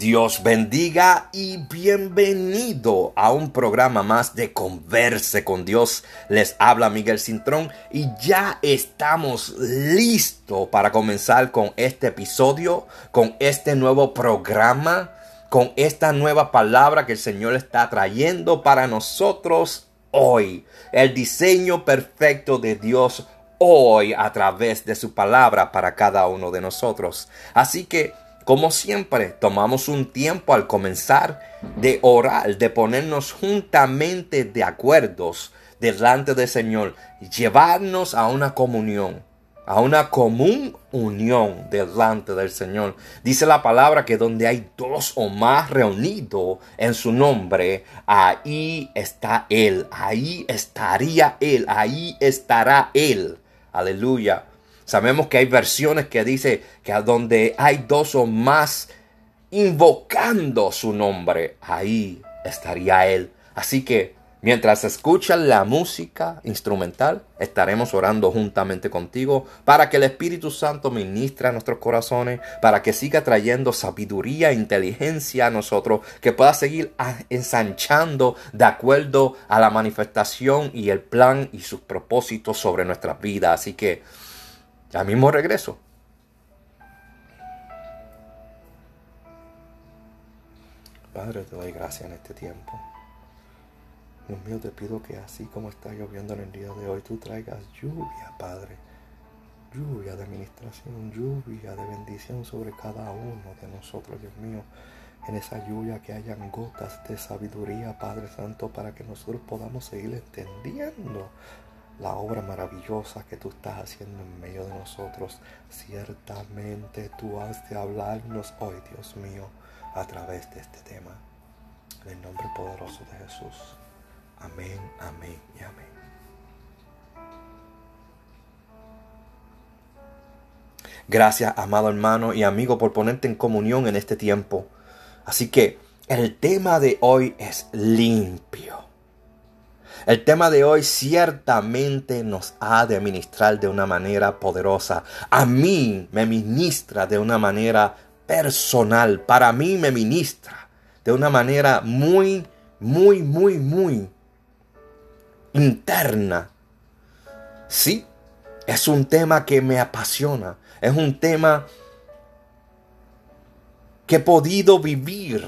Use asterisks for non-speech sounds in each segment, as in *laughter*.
Dios bendiga y bienvenido a un programa más de Converse con Dios. Les habla Miguel Cintrón y ya estamos listos para comenzar con este episodio, con este nuevo programa, con esta nueva palabra que el Señor está trayendo para nosotros hoy. El diseño perfecto de Dios hoy a través de su palabra para cada uno de nosotros. Así que como siempre, tomamos un tiempo al comenzar de orar, de ponernos juntamente de acuerdos delante del Señor, llevarnos a una comunión, a una común unión delante del Señor. Dice la palabra que donde hay dos o más reunidos en su nombre, ahí está Él, ahí estaría Él, ahí estará Él. Aleluya. Sabemos que hay versiones que dice que a donde hay dos o más invocando su nombre, ahí estaría Él. Así que mientras escuchan la música instrumental, estaremos orando juntamente contigo para que el Espíritu Santo ministre a nuestros corazones, para que siga trayendo sabiduría e inteligencia a nosotros, que pueda seguir ensanchando de acuerdo a la manifestación y el plan y sus propósitos sobre nuestra vida. Así que ya mismo regreso. Padre, te doy gracias en este tiempo. Dios mío, te pido que así como está lloviendo en el día de hoy, tú traigas lluvia, Padre. Lluvia de administración, lluvia de bendición sobre cada uno de nosotros, Dios mío. En esa lluvia que hayan gotas de sabiduría, Padre Santo, para que nosotros podamos seguir entendiendo la obra maravillosa que tú estás haciendo en medio de nosotros. Ciertamente tú has de hablarnos hoy, Dios mío, a través de este tema. En el nombre poderoso de Jesús. Amén, amén y amén. Gracias, amado hermano y amigo, por ponerte en comunión en este tiempo. Así que el tema de hoy es limpio. El tema de hoy ciertamente nos ha de ministrar de una manera poderosa. A mí me ministra de una manera personal. Para mí me ministra de una manera muy, muy, muy, muy interna. Sí, es un tema que me apasiona. Es un tema que he podido vivir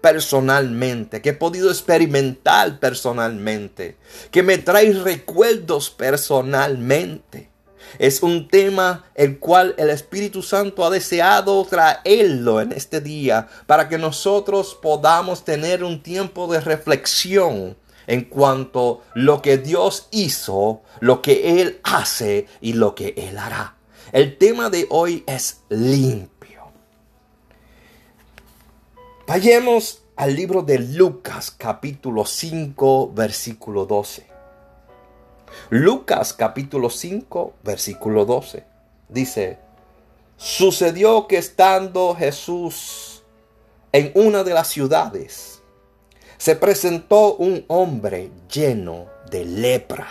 personalmente, que he podido experimentar personalmente, que me trae recuerdos personalmente. Es un tema el cual el Espíritu Santo ha deseado traerlo en este día para que nosotros podamos tener un tiempo de reflexión en cuanto a lo que Dios hizo, lo que Él hace y lo que Él hará. El tema de hoy es limpio. Vayamos al libro de Lucas capítulo 5 versículo 12. Lucas capítulo 5 versículo 12 dice, sucedió que estando Jesús en una de las ciudades, se presentó un hombre lleno de lepra,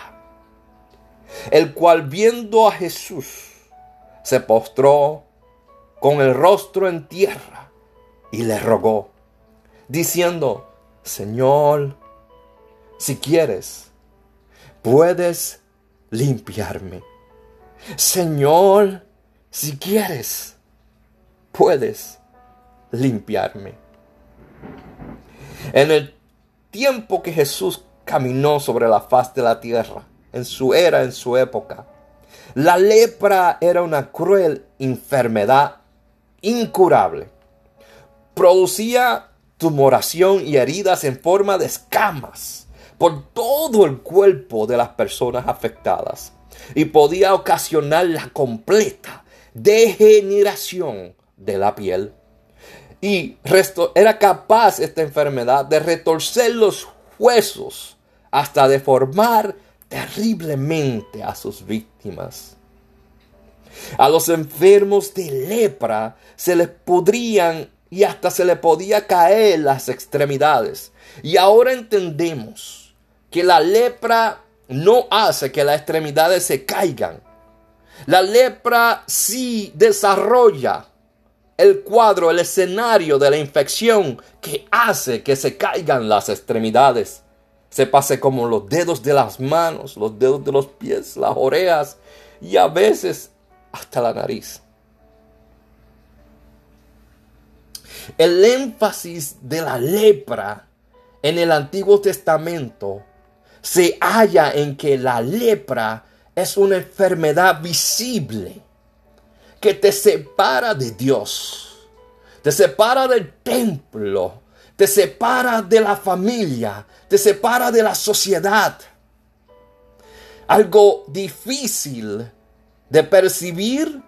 el cual viendo a Jesús, se postró con el rostro en tierra y le rogó, diciendo, Señor, si quieres, puedes limpiarme. Señor, si quieres, puedes limpiarme. En el tiempo que Jesús caminó sobre la faz de la tierra, en su era, en su época, la lepra era una cruel enfermedad incurable producía tumoración y heridas en forma de escamas por todo el cuerpo de las personas afectadas y podía ocasionar la completa degeneración de la piel. Y era capaz esta enfermedad de retorcer los huesos hasta deformar terriblemente a sus víctimas. A los enfermos de lepra se les podrían y hasta se le podía caer las extremidades. Y ahora entendemos que la lepra no hace que las extremidades se caigan. La lepra sí desarrolla el cuadro, el escenario de la infección que hace que se caigan las extremidades. Se pase como los dedos de las manos, los dedos de los pies, las orejas y a veces hasta la nariz. El énfasis de la lepra en el Antiguo Testamento se halla en que la lepra es una enfermedad visible que te separa de Dios, te separa del templo, te separa de la familia, te separa de la sociedad. Algo difícil de percibir,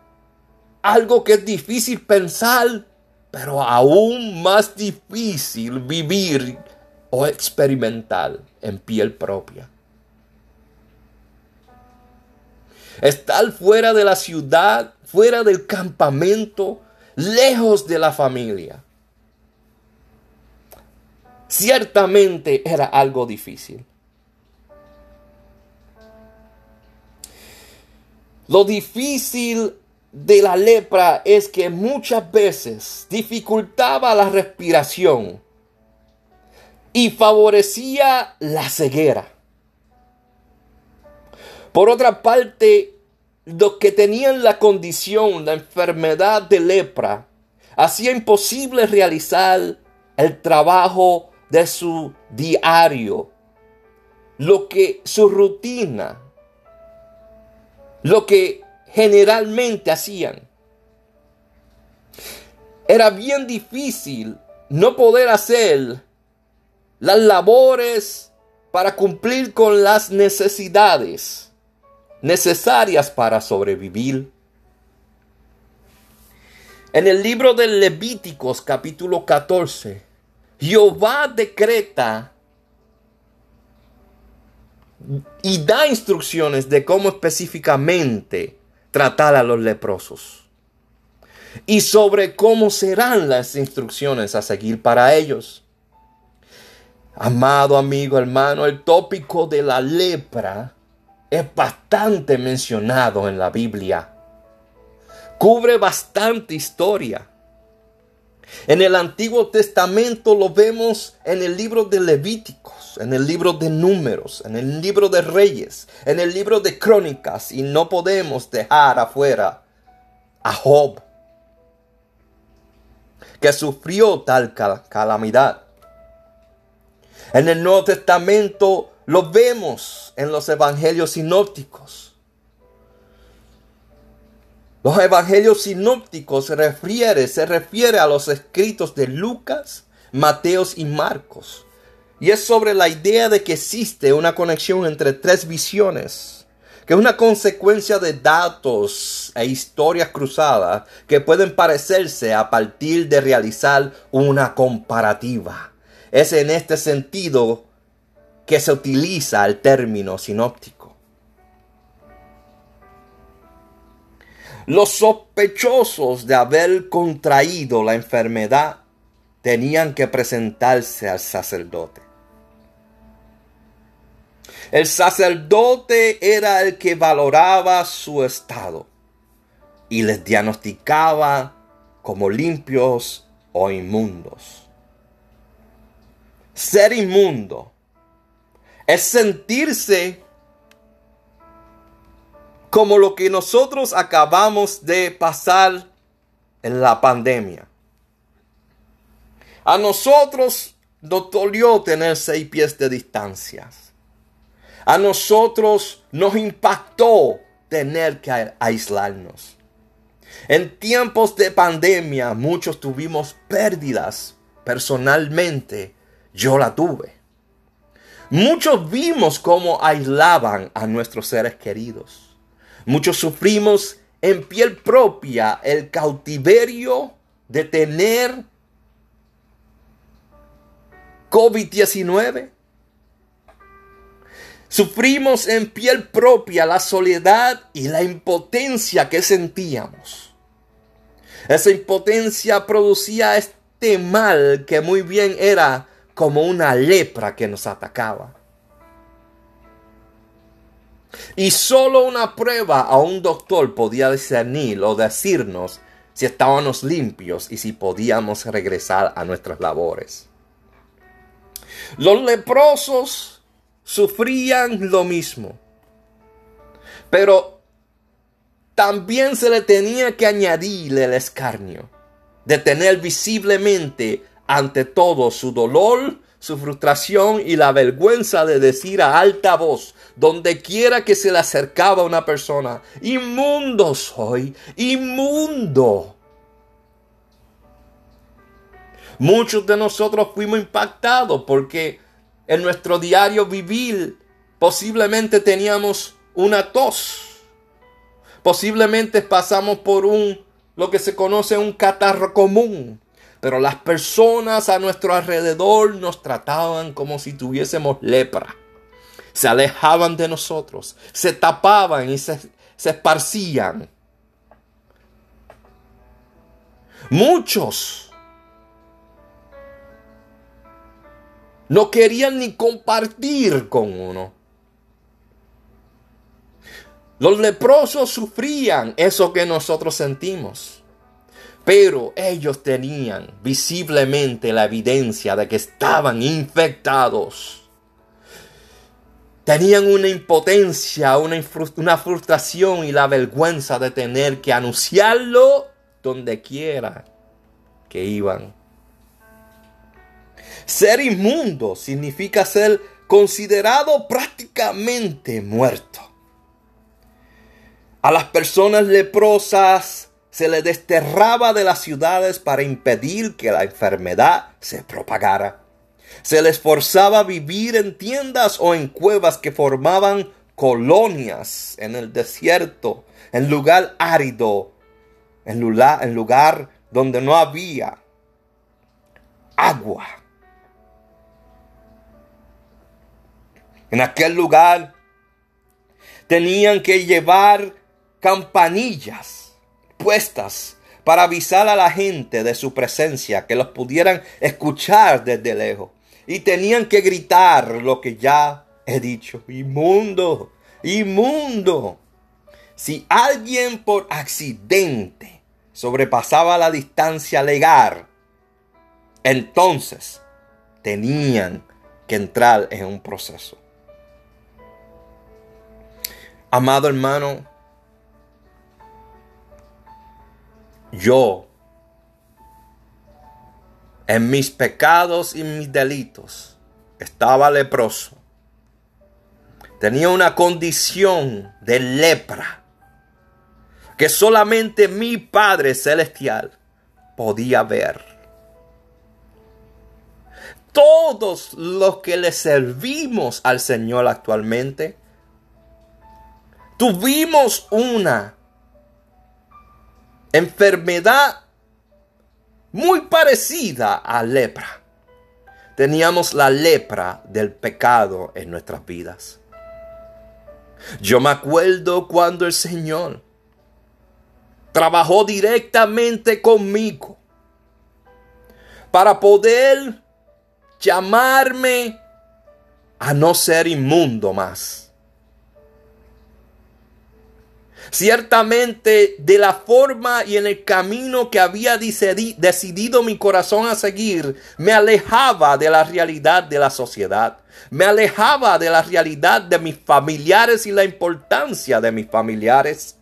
algo que es difícil pensar, pero aún más difícil vivir o experimentar en piel propia. Estar fuera de la ciudad, fuera del campamento, lejos de la familia. Ciertamente era algo difícil. Lo difícil de la lepra es que muchas veces dificultaba la respiración y favorecía la ceguera. Por otra parte, los que tenían la condición, la enfermedad de lepra, hacía imposible realizar el trabajo de su diario, lo que su rutina, lo que generalmente hacían. Era bien difícil no poder hacer las labores para cumplir con las necesidades necesarias para sobrevivir. En el libro de Levíticos capítulo 14, Jehová decreta y da instrucciones de cómo específicamente tratar a los leprosos y sobre cómo serán las instrucciones a seguir para ellos. Amado amigo, hermano, el tópico de la lepra es bastante mencionado en la Biblia. Cubre bastante historia. En el Antiguo Testamento lo vemos en el libro de Levíticos, en el libro de Números, en el libro de Reyes, en el libro de Crónicas y no podemos dejar afuera a Job, que sufrió tal calamidad. En el Nuevo Testamento lo vemos en los evangelios sinópticos. Los evangelios sinópticos se refiere, se refiere a los escritos de Lucas, Mateos y Marcos. Y es sobre la idea de que existe una conexión entre tres visiones, que es una consecuencia de datos e historias cruzadas que pueden parecerse a partir de realizar una comparativa. Es en este sentido que se utiliza el término sinóptico. Los sospechosos de haber contraído la enfermedad tenían que presentarse al sacerdote. El sacerdote era el que valoraba su estado y les diagnosticaba como limpios o inmundos. Ser inmundo es sentirse como lo que nosotros acabamos de pasar en la pandemia. A nosotros nos dolió tener seis pies de distancia. A nosotros nos impactó tener que aislarnos. En tiempos de pandemia muchos tuvimos pérdidas personalmente yo la tuve. Muchos vimos cómo aislaban a nuestros seres queridos. Muchos sufrimos en piel propia el cautiverio de tener COVID-19. Sufrimos en piel propia la soledad y la impotencia que sentíamos. Esa impotencia producía este mal que muy bien era como una lepra que nos atacaba. Y solo una prueba a un doctor podía discernir o decirnos si estábamos limpios y si podíamos regresar a nuestras labores. Los leprosos sufrían lo mismo, pero también se le tenía que añadir el escarnio de tener visiblemente ante todo su dolor, su frustración y la vergüenza de decir a alta voz, donde quiera que se le acercaba una persona, inmundo soy, inmundo. Muchos de nosotros fuimos impactados porque en nuestro diario vivir posiblemente teníamos una tos. Posiblemente pasamos por un lo que se conoce un catarro común. Pero las personas a nuestro alrededor nos trataban como si tuviésemos lepra. Se alejaban de nosotros, se tapaban y se, se esparcían. Muchos no querían ni compartir con uno. Los leprosos sufrían eso que nosotros sentimos. Pero ellos tenían visiblemente la evidencia de que estaban infectados. Tenían una impotencia, una, frustración y la vergüenza de tener que anunciarlo donde quiera que iban. Ser inmundo significa ser considerado prácticamente muerto. A las personas leprosas se les desterraba de las ciudades para impedir que la enfermedad se propagara. Se les forzaba a vivir en tiendas o en cuevas que formaban colonias en el desierto, en lugar árido, en lugar, en lugar donde no había agua. En aquel lugar tenían que llevar campanillas puestas para avisar a la gente de su presencia, que los pudieran escuchar desde lejos. Y tenían que gritar lo que ya he dicho, inmundo, inmundo. Si alguien por accidente sobrepasaba la distancia legal, entonces tenían que entrar en un proceso. Amado hermano, yo, en mis pecados y mis delitos, estaba leproso. Tenía una condición de lepra que solamente mi Padre Celestial podía ver. Todos los que le servimos al Señor actualmente, tuvimos una enfermedad muy parecida a lepra. Teníamos la lepra del pecado en nuestras vidas. Yo me acuerdo cuando el Señor trabajó directamente conmigo para poder llamarme a no ser inmundo más. Ciertamente de la forma y en el camino que había decidido mi corazón a seguir, me alejaba de la realidad de la sociedad. Me alejaba de la realidad de mis familiares y la importancia de mis familiares.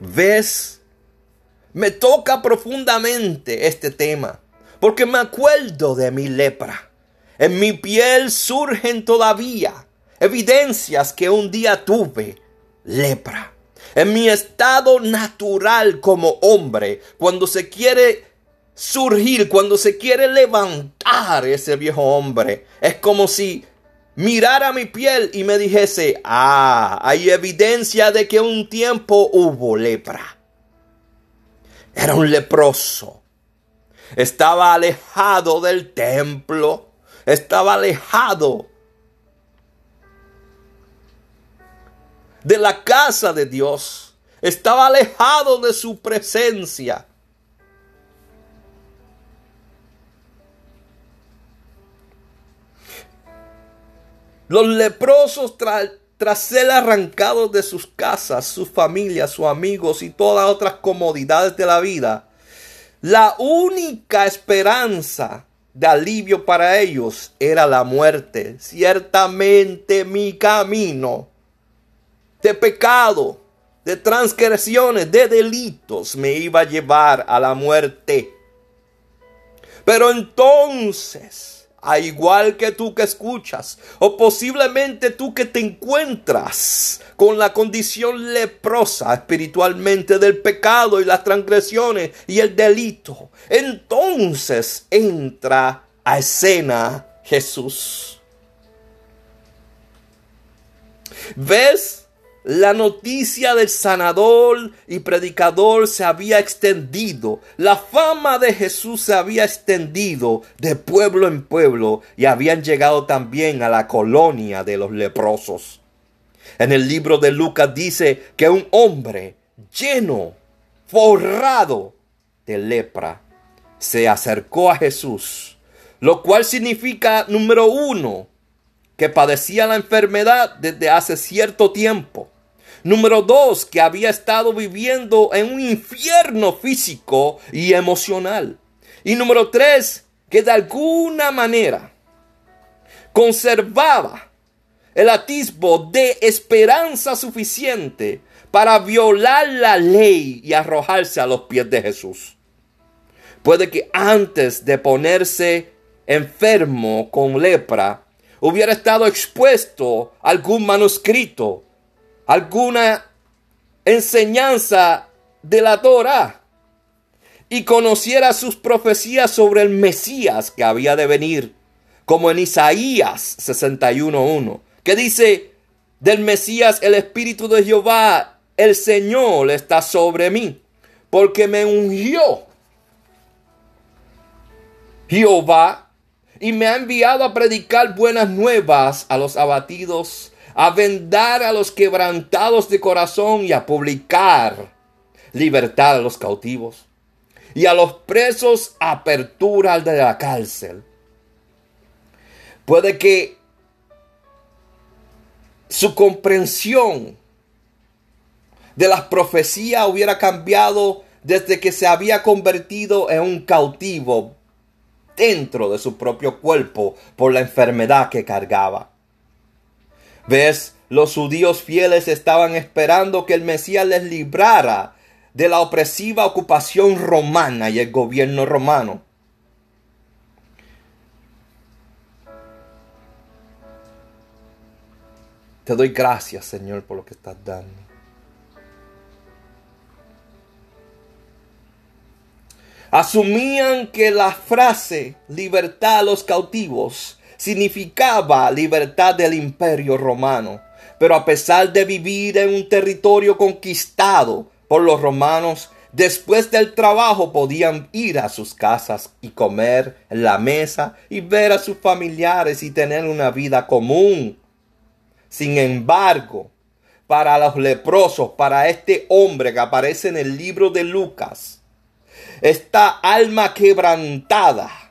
¿Ves? Me toca profundamente este tema, porque me acuerdo de mi lepra. En mi piel surgen todavía evidencias que un día tuve lepra. En mi estado natural como hombre, cuando se quiere surgir, cuando se quiere levantar ese viejo hombre, es como si mirara mi piel y me dijese, ah, hay evidencia de que un tiempo hubo lepra. Era un leproso. Estaba alejado del templo estaba alejado de la casa de Dios, estaba alejado de su presencia. Los leprosos tras ser arrancados de sus casas, sus familias, sus amigos y todas otras comodidades de la vida, la única esperanza de alivio para ellos era la muerte. Ciertamente mi camino de pecado, de transgresiones, de delitos me iba a llevar a la muerte. Pero entonces, a igual que tú que escuchas, o posiblemente tú que te encuentras con la condición leprosa espiritualmente del pecado y las transgresiones y el delito, entonces entra a escena Jesús. ¿Ves? La noticia del sanador y predicador se había extendido. La fama de Jesús se había extendido de pueblo en pueblo y habían llegado también a la colonia de los leprosos. En el libro de Lucas dice que un hombre lleno, forrado de lepra, se acercó a Jesús, lo cual significa, número uno, que padecía la enfermedad desde hace cierto tiempo. Número dos, que había estado viviendo en un infierno físico y emocional. Y número tres, que de alguna manera conservaba el atisbo de esperanza suficiente para violar la ley y arrojarse a los pies de Jesús. Puede que antes de ponerse enfermo con lepra, hubiera estado expuesto a algún manuscrito alguna enseñanza de la Torah y conociera sus profecías sobre el Mesías que había de venir, como en Isaías 61.1, que dice, del Mesías el Espíritu de Jehová, el Señor está sobre mí, porque me ungió Jehová y me ha enviado a predicar buenas nuevas a los abatidos a vendar a los quebrantados de corazón y a publicar libertad a los cautivos y a los presos apertura de la cárcel. Puede que su comprensión de las profecías hubiera cambiado desde que se había convertido en un cautivo dentro de su propio cuerpo por la enfermedad que cargaba. ¿Ves? Los judíos fieles estaban esperando que el Mesías les librara de la opresiva ocupación romana y el gobierno romano. Te doy gracias, Señor, por lo que estás dando. Asumían que la frase libertad a los cautivos significaba libertad del imperio romano. Pero a pesar de vivir en un territorio conquistado por los romanos, después del trabajo podían ir a sus casas y comer en la mesa y ver a sus familiares y tener una vida común. Sin embargo, para los leprosos, para este hombre que aparece en el libro de Lucas, esta alma quebrantada,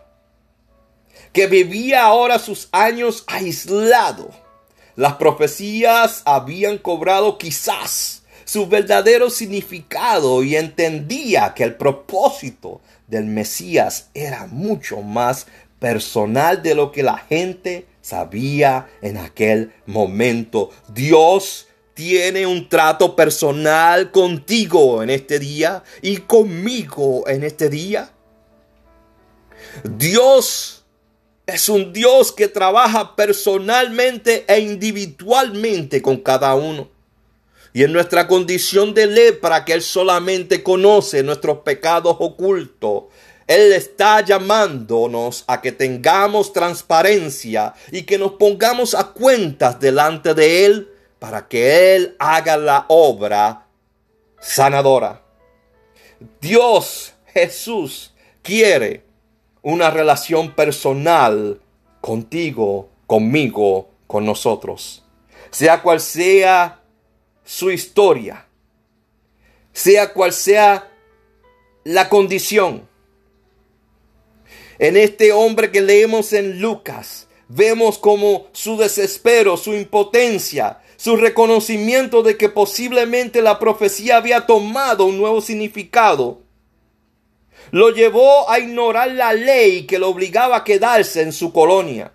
que vivía ahora sus años aislado. Las profecías habían cobrado quizás su verdadero significado y entendía que el propósito del Mesías era mucho más personal de lo que la gente sabía en aquel momento. Dios tiene un trato personal contigo en este día y conmigo en este día. Dios es un Dios que trabaja personalmente e individualmente con cada uno. Y en nuestra condición de lepra que Él solamente conoce nuestros pecados ocultos, Él está llamándonos a que tengamos transparencia y que nos pongamos a cuentas delante de Él para que Él haga la obra sanadora. Dios Jesús quiere una relación personal contigo, conmigo, con nosotros. Sea cual sea su historia, sea cual sea la condición. En este hombre que leemos en Lucas, vemos como su desespero, su impotencia, su reconocimiento de que posiblemente la profecía había tomado un nuevo significado, lo llevó a ignorar la ley que lo obligaba a quedarse en su colonia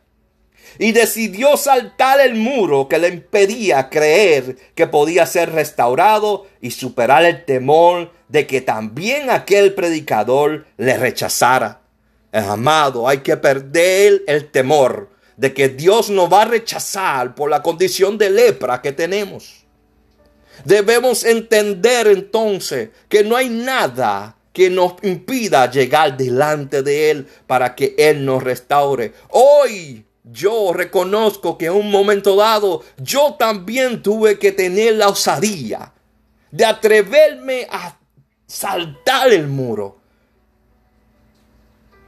y decidió saltar el muro que le impedía creer que podía ser restaurado y superar el temor de que también aquel predicador le rechazara. Amado, hay que perder el temor de que Dios nos va a rechazar por la condición de lepra que tenemos. Debemos entender entonces que no hay nada que nos impida llegar delante de Él para que Él nos restaure. Hoy yo reconozco que en un momento dado yo también tuve que tener la osadía de atreverme a saltar el muro.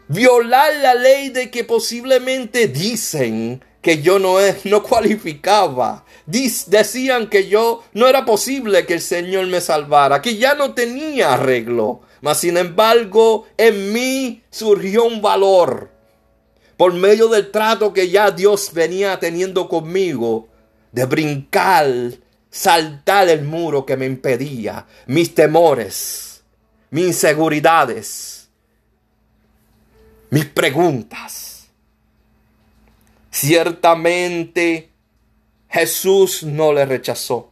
Violar la ley de que posiblemente dicen que yo no, *laughs* no cualificaba. decían que yo no era posible que el Señor me salvara, que ya no tenía arreglo. Mas sin embargo, en mí surgió un valor por medio del trato que ya Dios venía teniendo conmigo, de brincar, saltar el muro que me impedía, mis temores, mis inseguridades, mis preguntas. Ciertamente Jesús no le rechazó.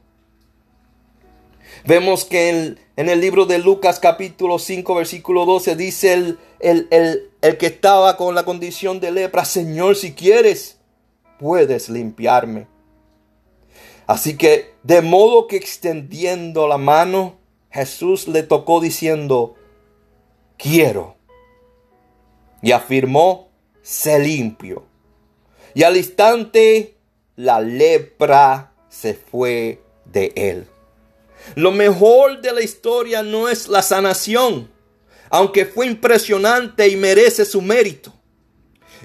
Vemos que en, el libro de Lucas capítulo 5 versículo 12 dice el, el, el, el que estaba con la condición de lepra, Señor, si quieres, puedes limpiarme. Así que, de modo que extendiendo la mano, Jesús le tocó diciendo, quiero. Y afirmó, sé limpio. Y al instante, la lepra se fue de él. Lo mejor de la historia no es la sanación aunque fue impresionante y merece su mérito.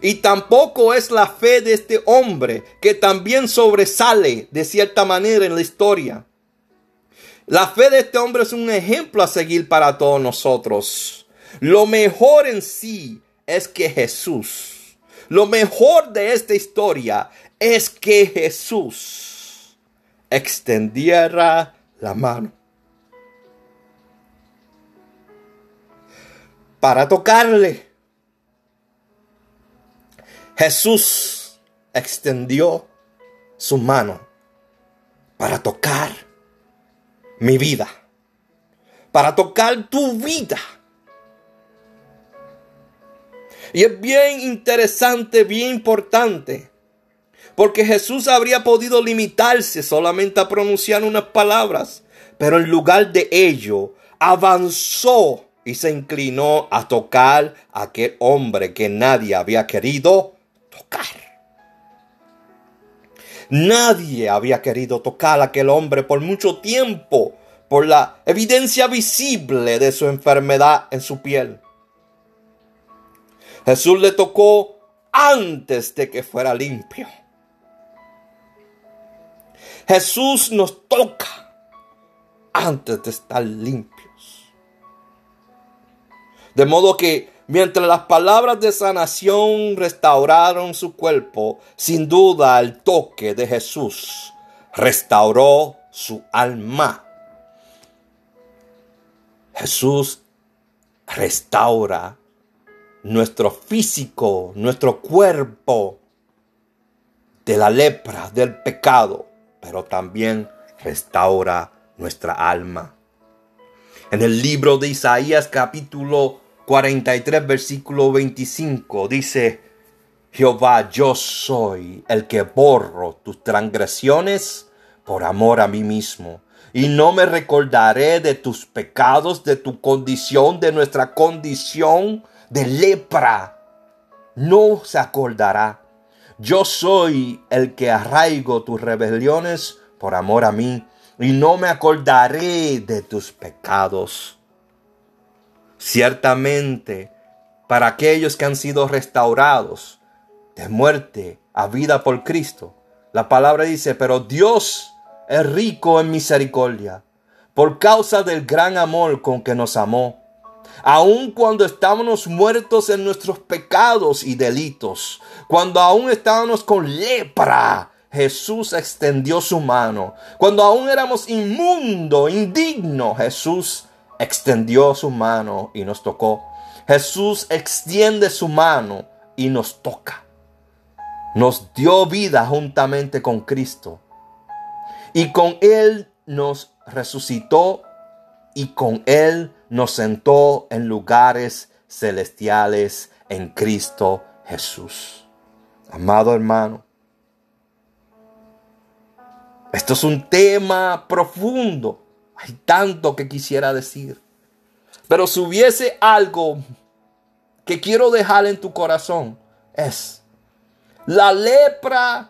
Y tampoco es la fe de este hombre, que también sobresale de cierta manera en la historia. La fe de este hombre es un ejemplo a seguir para todos nosotros. Lo mejor en sí es que Jesús, lo mejor de esta historia es que Jesús extendiera la mano para tocarle. Jesús extendió su mano para tocar mi vida, para tocar tu vida. Y es bien interesante, bien importante, porque Jesús habría podido limitarse solamente a pronunciar unas palabras, pero en lugar de ello, avanzó y se inclinó a tocar a aquel hombre que nadie había querido tocar. Nadie había querido tocar a aquel hombre por mucho tiempo por la evidencia visible de su enfermedad en su piel. Jesús le tocó antes de que fuera limpio. Jesús nos toca antes de estar limpio. De modo que mientras las palabras de sanación restauraron su cuerpo, sin duda el toque de Jesús restauró su alma. Jesús restaura nuestro físico, nuestro cuerpo de la lepra, del pecado, pero también restaura nuestra alma. En el libro de Isaías capítulo 43, versículo 25, dice, Jehová, yo soy el que borro tus transgresiones por amor a mí mismo. Y no me recordaré de tus pecados, de tu condición, de nuestra condición de lepra. No se acordará. Yo soy el que arraigo tus rebeliones por amor a mí, y no me acordaré de tus pecados. Ciertamente, para aquellos que han sido restaurados de muerte a vida por Cristo, la palabra dice, pero Dios es rico en misericordia, por causa del gran amor con que nos amó. Aun cuando estábamos muertos en nuestros pecados y delitos, cuando aún estábamos con lepra, Jesús extendió su mano. Cuando aún éramos inmundo, indigno, Jesús extendió su mano y nos tocó. Jesús extiende su mano y nos toca. Nos dio vida juntamente con Cristo. Y con Él nos resucitó y con Él nos sentó en lugares celestiales en Cristo Jesús. Amado hermano, esto es un tema profundo. Hay tanto que quisiera decir. Pero si hubiese algo que quiero dejar en tu corazón, es la lepra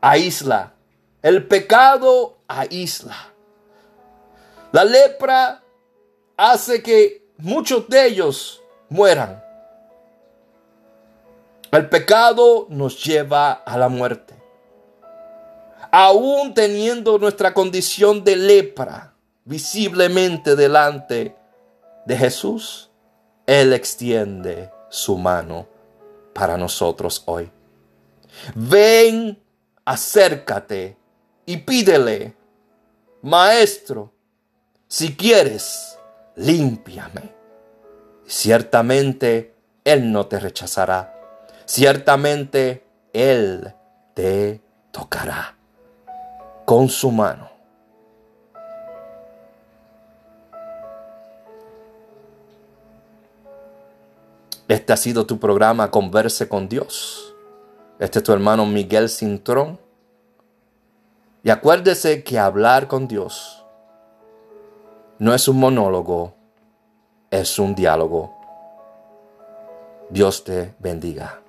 aísla. El pecado aísla. La lepra hace que muchos de ellos mueran. El pecado nos lleva a la muerte. Aún teniendo nuestra condición de lepra visiblemente delante de Jesús, Él extiende su mano para nosotros hoy. Ven, acércate y pídele, Maestro, si quieres, límpiame. Ciertamente Él no te rechazará. Ciertamente Él te tocará con su mano. Este ha sido tu programa Converse con Dios. Este es tu hermano Miguel Cintrón. Y acuérdese que hablar con Dios no es un monólogo, es un diálogo. Dios te bendiga.